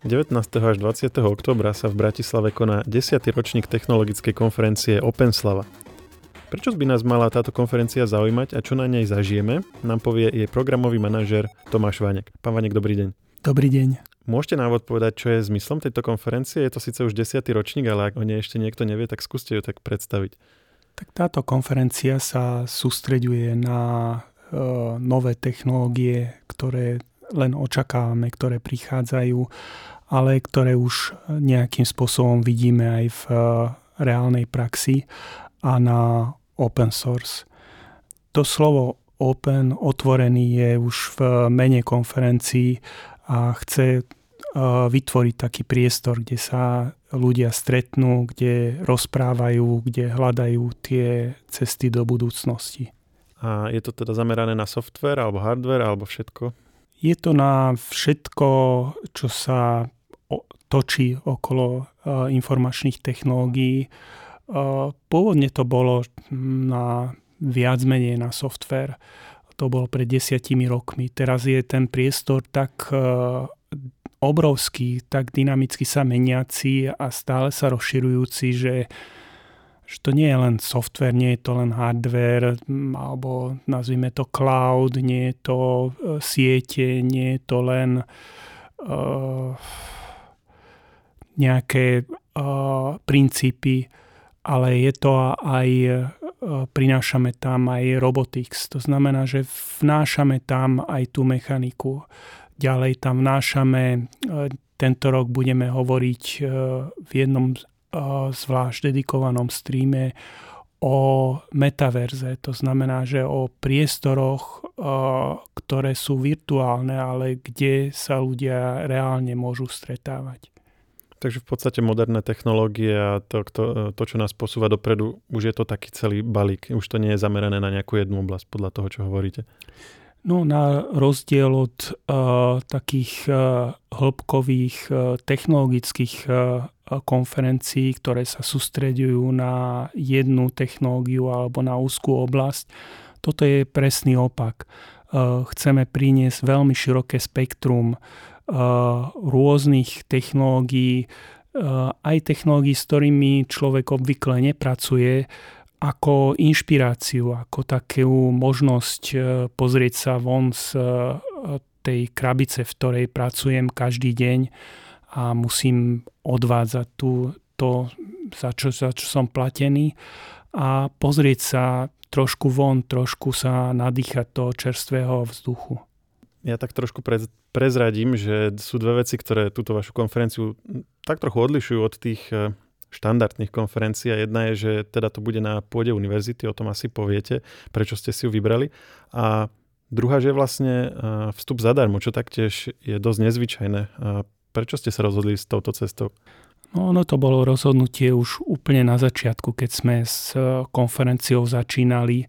19. až 20. oktobra sa v Bratislave koná 10. ročník technologickej konferencie OpenSlava. Prečo by nás mala táto konferencia zaujímať a čo na nej zažijeme, nám povie jej programový manažer Tomáš Vanek. Pán Vanek, dobrý deň. Dobrý deň. Môžete návod povedať, čo je zmyslom tejto konferencie? Je to síce už 10. ročník, ale ak o nej ešte niekto nevie, tak skúste ju tak predstaviť. Tak táto konferencia sa sústreďuje na e, nové technológie, ktoré len očakávame, ktoré prichádzajú, ale ktoré už nejakým spôsobom vidíme aj v eh, reálnej praxi a na open source. To slovo open, otvorený je už v mene konferencií a chce eh, vytvoriť taký priestor, kde sa ľudia stretnú, kde rozprávajú, kde hľadajú tie cesty do budúcnosti. A je to teda zamerané na software alebo hardware alebo všetko? Je to na všetko, čo sa točí okolo informačných technológií. Pôvodne to bolo na viac menej na software. To bolo pred desiatimi rokmi. Teraz je ten priestor tak obrovský, tak dynamicky sa meniaci a stále sa rozširujúci, že že to nie je len software, nie je to len hardware, alebo nazvime to cloud, nie je to uh, siete, nie je to len uh, nejaké uh, princípy, ale je to aj, uh, prinášame tam aj robotics. To znamená, že vnášame tam aj tú mechaniku. Ďalej tam vnášame, uh, tento rok budeme hovoriť uh, v jednom zvlášť dedikovanom streame o metaverze. To znamená, že o priestoroch, ktoré sú virtuálne, ale kde sa ľudia reálne môžu stretávať. Takže v podstate moderné technológie a to, to, to, čo nás posúva dopredu, už je to taký celý balík. Už to nie je zamerané na nejakú jednu oblasť, podľa toho, čo hovoríte. No na rozdiel od uh, takých uh, hĺbkových uh, technologických uh, konferencií, ktoré sa sústreďujú na jednu technológiu alebo na úzkú oblasť, toto je presný opak. Uh, chceme priniesť veľmi široké spektrum uh, rôznych technológií, uh, aj technológií, s ktorými človek obvykle nepracuje, ako inšpiráciu, ako takú možnosť e, pozrieť sa von z e, tej krabice, v ktorej pracujem každý deň a musím odvádzať tú, to, za čo, za čo som platený a pozrieť sa trošku von, trošku sa nadýchať toho čerstvého vzduchu. Ja tak trošku prezradím, že sú dve veci, ktoré túto vašu konferenciu tak trochu odlišujú od tých e, štandardných konferencií jedna je, že teda to bude na pôde univerzity, o tom asi poviete, prečo ste si ju vybrali. A druhá, že vlastne vstup zadarmo, čo taktiež je dosť nezvyčajné. Prečo ste sa rozhodli s touto cestou? No, ono to bolo rozhodnutie už úplne na začiatku, keď sme s e, konferenciou začínali. E,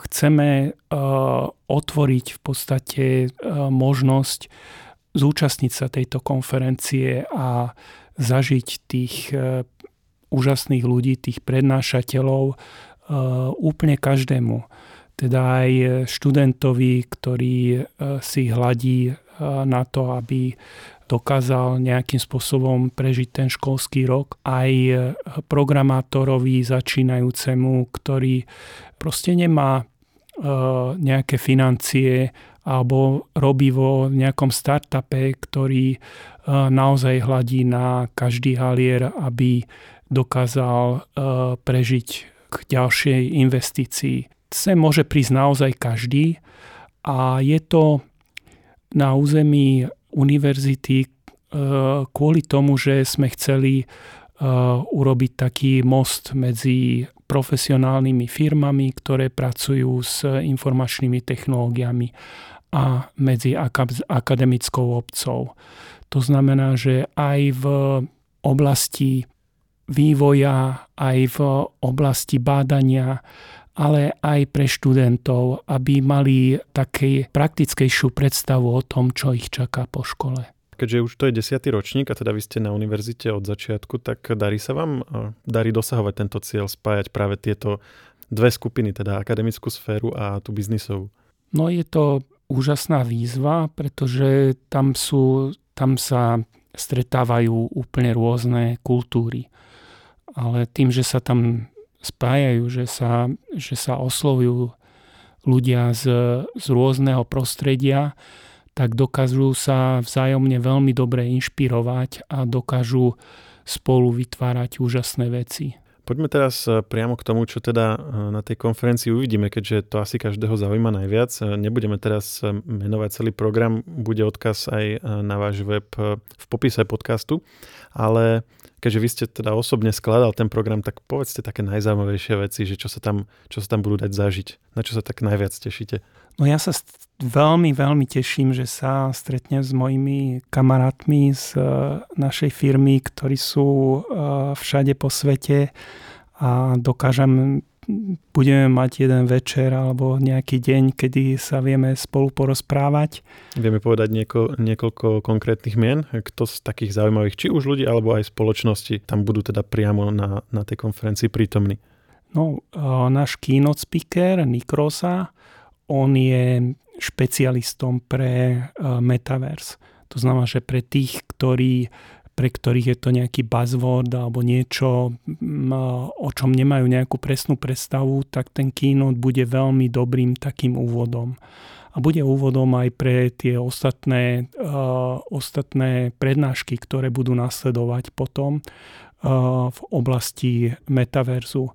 chceme e, otvoriť v podstate možnosť zúčastniť sa tejto konferencie a zažiť tých úžasných ľudí, tých prednášateľov úplne každému. Teda aj študentovi, ktorý si hladí na to, aby dokázal nejakým spôsobom prežiť ten školský rok, aj programátorovi začínajúcemu, ktorý proste nemá nejaké financie alebo robí vo nejakom startupe, ktorý naozaj hladí na každý halier, aby dokázal prežiť k ďalšej investícii. Sem môže prísť naozaj každý a je to na území univerzity e, kvôli tomu, že sme chceli e, urobiť taký most medzi profesionálnymi firmami, ktoré pracujú s informačnými technológiami a medzi akademickou obcov. To znamená, že aj v oblasti vývoja, aj v oblasti bádania, ale aj pre študentov, aby mali také praktickejšiu predstavu o tom, čo ich čaká po škole. Keďže už to je desiatý ročník a teda vy ste na univerzite od začiatku, tak darí sa vám, darí dosahovať tento cieľ, spájať práve tieto dve skupiny, teda akademickú sféru a tú biznisovú? No je to úžasná výzva, pretože tam sú tam sa stretávajú úplne rôzne kultúry. Ale tým, že sa tam spájajú, že sa, že sa oslovujú ľudia z, z rôzneho prostredia, tak dokážu sa vzájomne veľmi dobre inšpirovať a dokážu spolu vytvárať úžasné veci. Poďme teraz e, priamo k tomu, čo teda e, na tej konferencii uvidíme, keďže to asi každého zaujíma najviac. E, nebudeme teraz menovať celý program, bude odkaz aj na váš web v popise podcastu, ale keďže vy ste teda osobne skladal ten program, tak povedzte také najzaujímavejšie veci, že čo sa tam, čo sa tam budú dať zažiť. Na čo sa tak najviac tešíte? No ja sa veľmi, veľmi teším, že sa stretnem s mojimi kamarátmi z e, našej firmy, ktorí sú e, všade po svete a dokážem budeme mať jeden večer alebo nejaký deň, kedy sa vieme spolu porozprávať. Vieme povedať nieko, niekoľko konkrétnych mien, kto z takých zaujímavých, či už ľudí, alebo aj spoločnosti, tam budú teda priamo na, na tej konferencii prítomní. No, náš keynote speaker, Nikrosa, on je špecialistom pre Metaverse. To znamená, že pre tých, ktorí pre ktorých je to nejaký buzzword alebo niečo, o čom nemajú nejakú presnú predstavu, tak ten keynote bude veľmi dobrým takým úvodom. A bude úvodom aj pre tie ostatné, uh, ostatné prednášky, ktoré budú nasledovať potom uh, v oblasti metaverzu.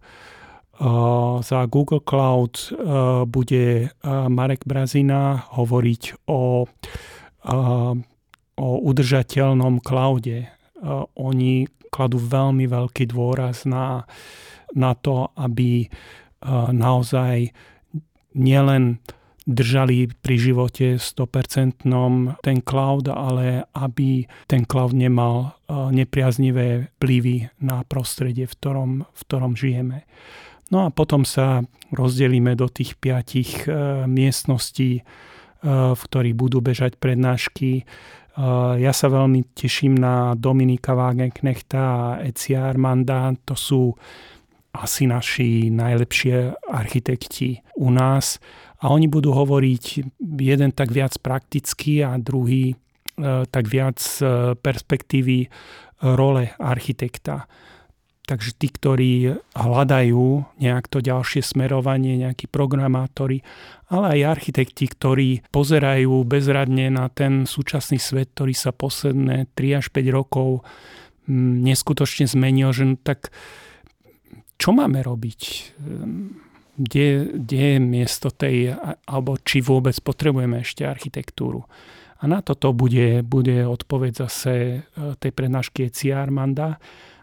Uh, za Google Cloud uh, bude uh, Marek Brazina hovoriť o o udržateľnom cloude. Oni kladú veľmi veľký dôraz na, na to, aby naozaj nielen držali pri živote 100% ten cloud, ale aby ten cloud nemal nepriaznivé vplyvy na prostredie, v ktorom, v ktorom žijeme. No a potom sa rozdelíme do tých piatich miestností, v ktorých budú bežať prednášky ja sa veľmi teším na Dominika Wagenknechta a Ecia Armanda. To sú asi naši najlepšie architekti u nás. A oni budú hovoriť jeden tak viac prakticky a druhý e, tak viac e, perspektívy role architekta. Takže tí, ktorí hľadajú nejak to ďalšie smerovanie, nejakí programátori, ale aj architekti, ktorí pozerajú bezradne na ten súčasný svet, ktorý sa posledné 3 až 5 rokov mm, neskutočne zmenil, že no tak čo máme robiť? Kde, kde je miesto tej, alebo či vôbec potrebujeme ešte architektúru? A na toto bude, bude odpoveď zase e, tej prednášky Ecia Armanda,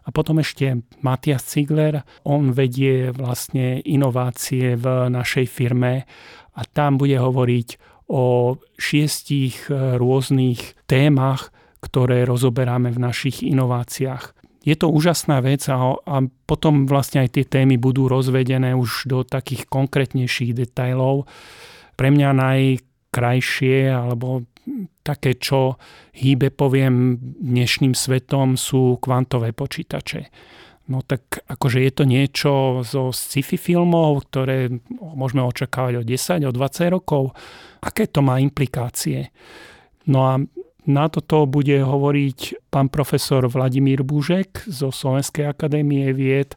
a potom ešte Matias Ziegler, on vedie vlastne inovácie v našej firme a tam bude hovoriť o šiestich e, rôznych témach, ktoré rozoberáme v našich inováciách. Je to úžasná vec a, a potom vlastne aj tie témy budú rozvedené už do takých konkrétnejších detajlov. Pre mňa najkrajšie alebo také, čo hýbe, poviem, dnešným svetom sú kvantové počítače. No tak akože je to niečo zo sci-fi filmov, ktoré môžeme očakávať o 10, o 20 rokov. Aké to má implikácie? No a na toto bude hovoriť pán profesor Vladimír Búžek zo Slovenskej akadémie vied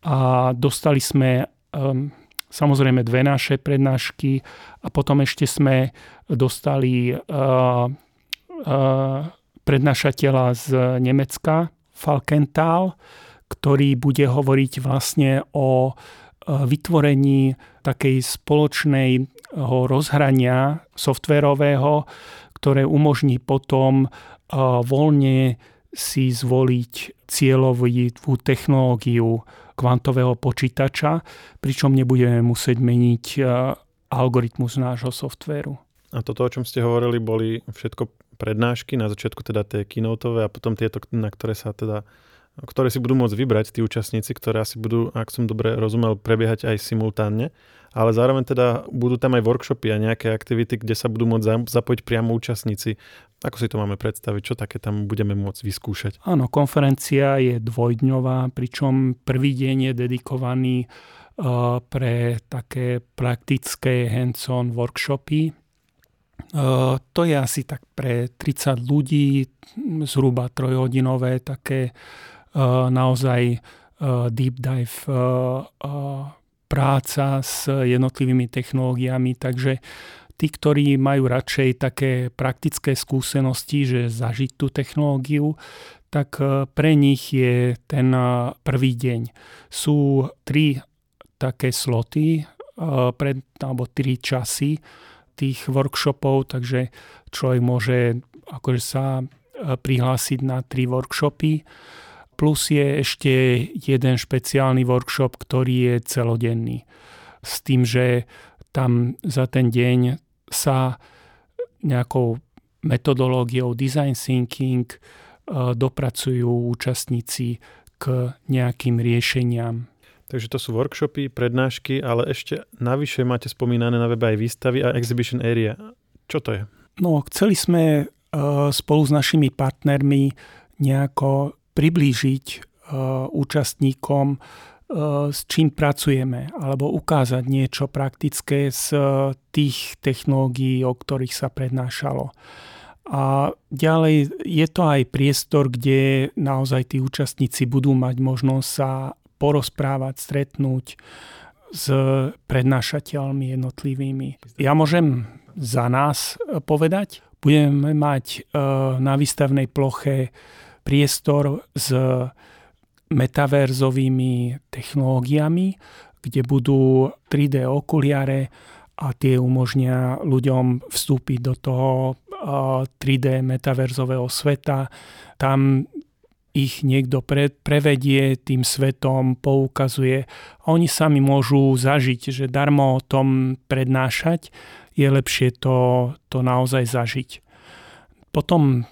a dostali sme um, samozrejme dve naše prednášky a potom ešte sme dostali uh, uh, prednášateľa z Nemecka, Falkenthal, ktorý bude hovoriť vlastne o uh, vytvorení takej spoločnej rozhrania softverového, ktoré umožní potom voľne si zvoliť cieľovú technológiu kvantového počítača, pričom nebudeme musieť meniť e, algoritmus nášho softvéru. A toto, o čom ste hovorili, boli všetko prednášky, na začiatku teda tie keynoteové a potom tieto, na ktoré sa teda ktoré si budú môcť vybrať tí účastníci, ktoré asi budú, ak som dobre rozumel, prebiehať aj simultánne, ale zároveň teda budú tam aj workshopy a nejaké aktivity, kde sa budú môcť zapojiť priamo účastníci. Ako si to máme predstaviť? Čo také tam budeme môcť vyskúšať? Áno, konferencia je dvojdňová, pričom prvý deň je dedikovaný uh, pre také praktické hands-on workshopy. To je asi tak pre 30 ľudí, zhruba trojhodinové, také naozaj deep dive práca s jednotlivými technológiami, takže tí, ktorí majú radšej také praktické skúsenosti, že zažiť tú technológiu, tak pre nich je ten prvý deň. Sú tri také sloty, pred, alebo tri časy tých workshopov, takže človek môže akože sa prihlásiť na tri workshopy Plus je ešte jeden špeciálny workshop, ktorý je celodenný. S tým, že tam za ten deň sa nejakou metodológiou design thinking e, dopracujú účastníci k nejakým riešeniam. Takže to sú workshopy, prednášky, ale ešte navyše máte spomínané na webe aj výstavy a exhibition area. Čo to je? No, chceli sme e, spolu s našimi partnermi nejako priblížiť e, účastníkom, e, s čím pracujeme, alebo ukázať niečo praktické z e, tých technológií, o ktorých sa prednášalo. A ďalej je to aj priestor, kde naozaj tí účastníci budú mať možnosť sa porozprávať, stretnúť s prednášateľmi jednotlivými. Ja môžem za nás povedať, budeme mať na výstavnej ploche priestor s metaverzovými technológiami, kde budú 3D okuliare a tie umožnia ľuďom vstúpiť do toho 3D metaverzového sveta. Tam ich niekto pre, prevedie tým svetom, poukazuje a oni sami môžu zažiť, že darmo o tom prednášať, je lepšie to, to naozaj zažiť. Potom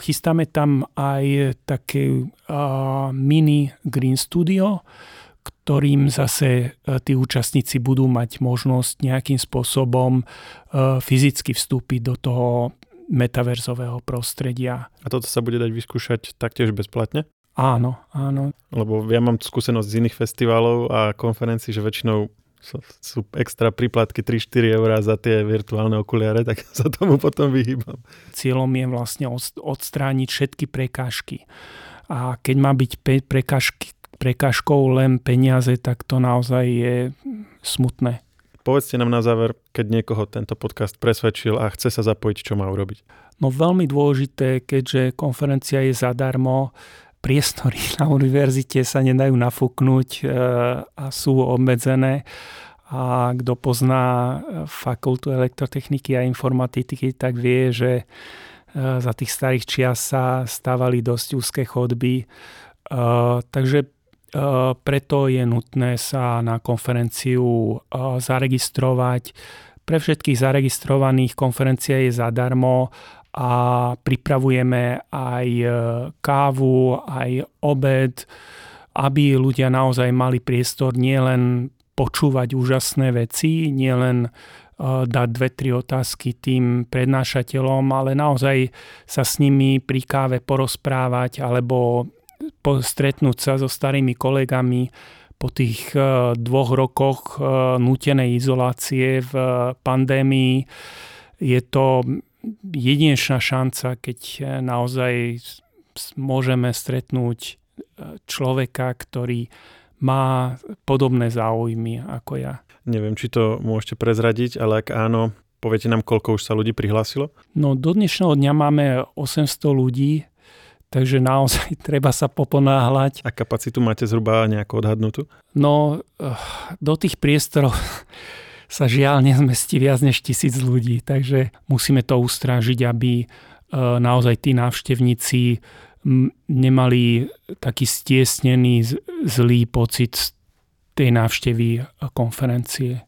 Chystáme tam aj také mini green studio, ktorým zase e, tí účastníci budú mať možnosť nejakým spôsobom e, fyzicky vstúpiť do toho metaverzového prostredia. A toto sa bude dať vyskúšať taktiež bezplatne? Áno, áno. Lebo ja mám skúsenosť z iných festivalov a konferencií, že väčšinou sú extra príplatky 3-4 eurá za tie virtuálne okuliare, tak sa tomu potom vyhýbam. Cieľom je vlastne odstrániť všetky prekážky. A keď má byť prekážky, prekážkou len peniaze, tak to naozaj je smutné. Povedzte nám na záver, keď niekoho tento podcast presvedčil a chce sa zapojiť, čo má urobiť. No veľmi dôležité, keďže konferencia je zadarmo, priestory na univerzite sa nedajú nafúknuť e, a sú obmedzené. A kto pozná e, fakultu elektrotechniky a informatiky, tak vie, že e, za tých starých čias sa stávali dosť úzke chodby. Takže preto je nutné sa na konferenciu zaregistrovať. Pre všetkých zaregistrovaných konferencia je zadarmo a pripravujeme aj e, kávu, aj obed, aby ľudia naozaj mali priestor nielen počúvať úžasné veci, nielen e, dať dve, tri otázky tým prednášateľom, ale naozaj sa s nimi pri káve porozprávať alebo stretnúť sa so starými kolegami po tých e, dvoch rokoch nútenej izolácie v pandémii. Je to jedinečná šanca, keď eh, naozaj môžeme stretnúť eh, človeka, ktorý má podobné záujmy ako ja. Neviem, či to môžete prezradiť, ale ak áno, poviete nám, koľko už sa ľudí prihlásilo? No do dnešného dňa máme 800 ľudí, takže naozaj treba sa poponáhľať. A kapacitu máte zhruba nejako odhadnutú? No, eh, do tých priestorov sa žiaľ nezmestí viac než tisíc ľudí, takže musíme to ustrážiť, aby e, naozaj tí návštevníci nemali taký stiesnený zlý pocit z tej návštevy konferencie.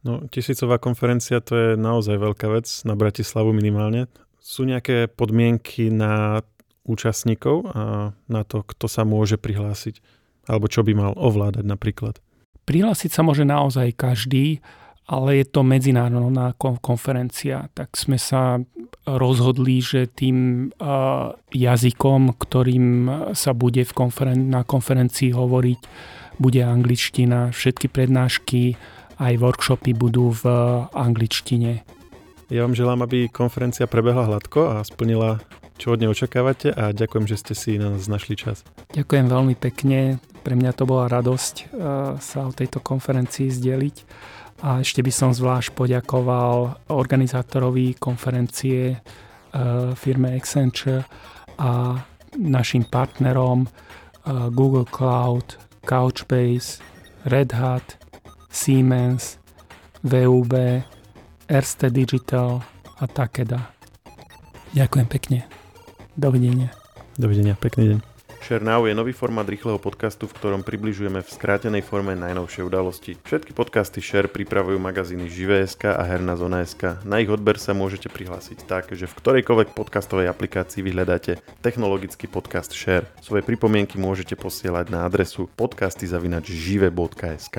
No, tisícová konferencia to je naozaj veľká vec, na Bratislavu minimálne. Sú nejaké podmienky na účastníkov a na to, kto sa môže prihlásiť? Alebo čo by mal ovládať napríklad? Prihlásiť sa môže naozaj každý ale je to medzinárodná konferencia, tak sme sa rozhodli, že tým jazykom, ktorým sa bude v konferen- na konferencii hovoriť, bude angličtina. Všetky prednášky aj workshopy budú v angličtine. Ja vám želám, aby konferencia prebehla hladko a splnila, čo od nej očakávate a ďakujem, že ste si na nás našli čas. Ďakujem veľmi pekne. Pre mňa to bola radosť uh, sa o tejto konferencii zdeliť. A ešte by som zvlášť poďakoval organizátorovi konferencie uh, firme Accenture a našim partnerom uh, Google Cloud, Couchbase, Red Hat, Siemens, VUB, Erste Digital a Takeda. Ďakujem pekne. Dovidenia. Dovidenia, pekný deň. Share Now je nový formát rýchleho podcastu, v ktorom približujeme v skrátenej forme najnovšie udalosti. Všetky podcasty Share pripravujú magazíny Živé.sk a Herná zona.sk. Na ich odber sa môžete prihlásiť tak, že v ktorejkoľvek podcastovej aplikácii vyhľadáte technologický podcast Share. Svoje pripomienky môžete posielať na adresu podcasty.žive.sk.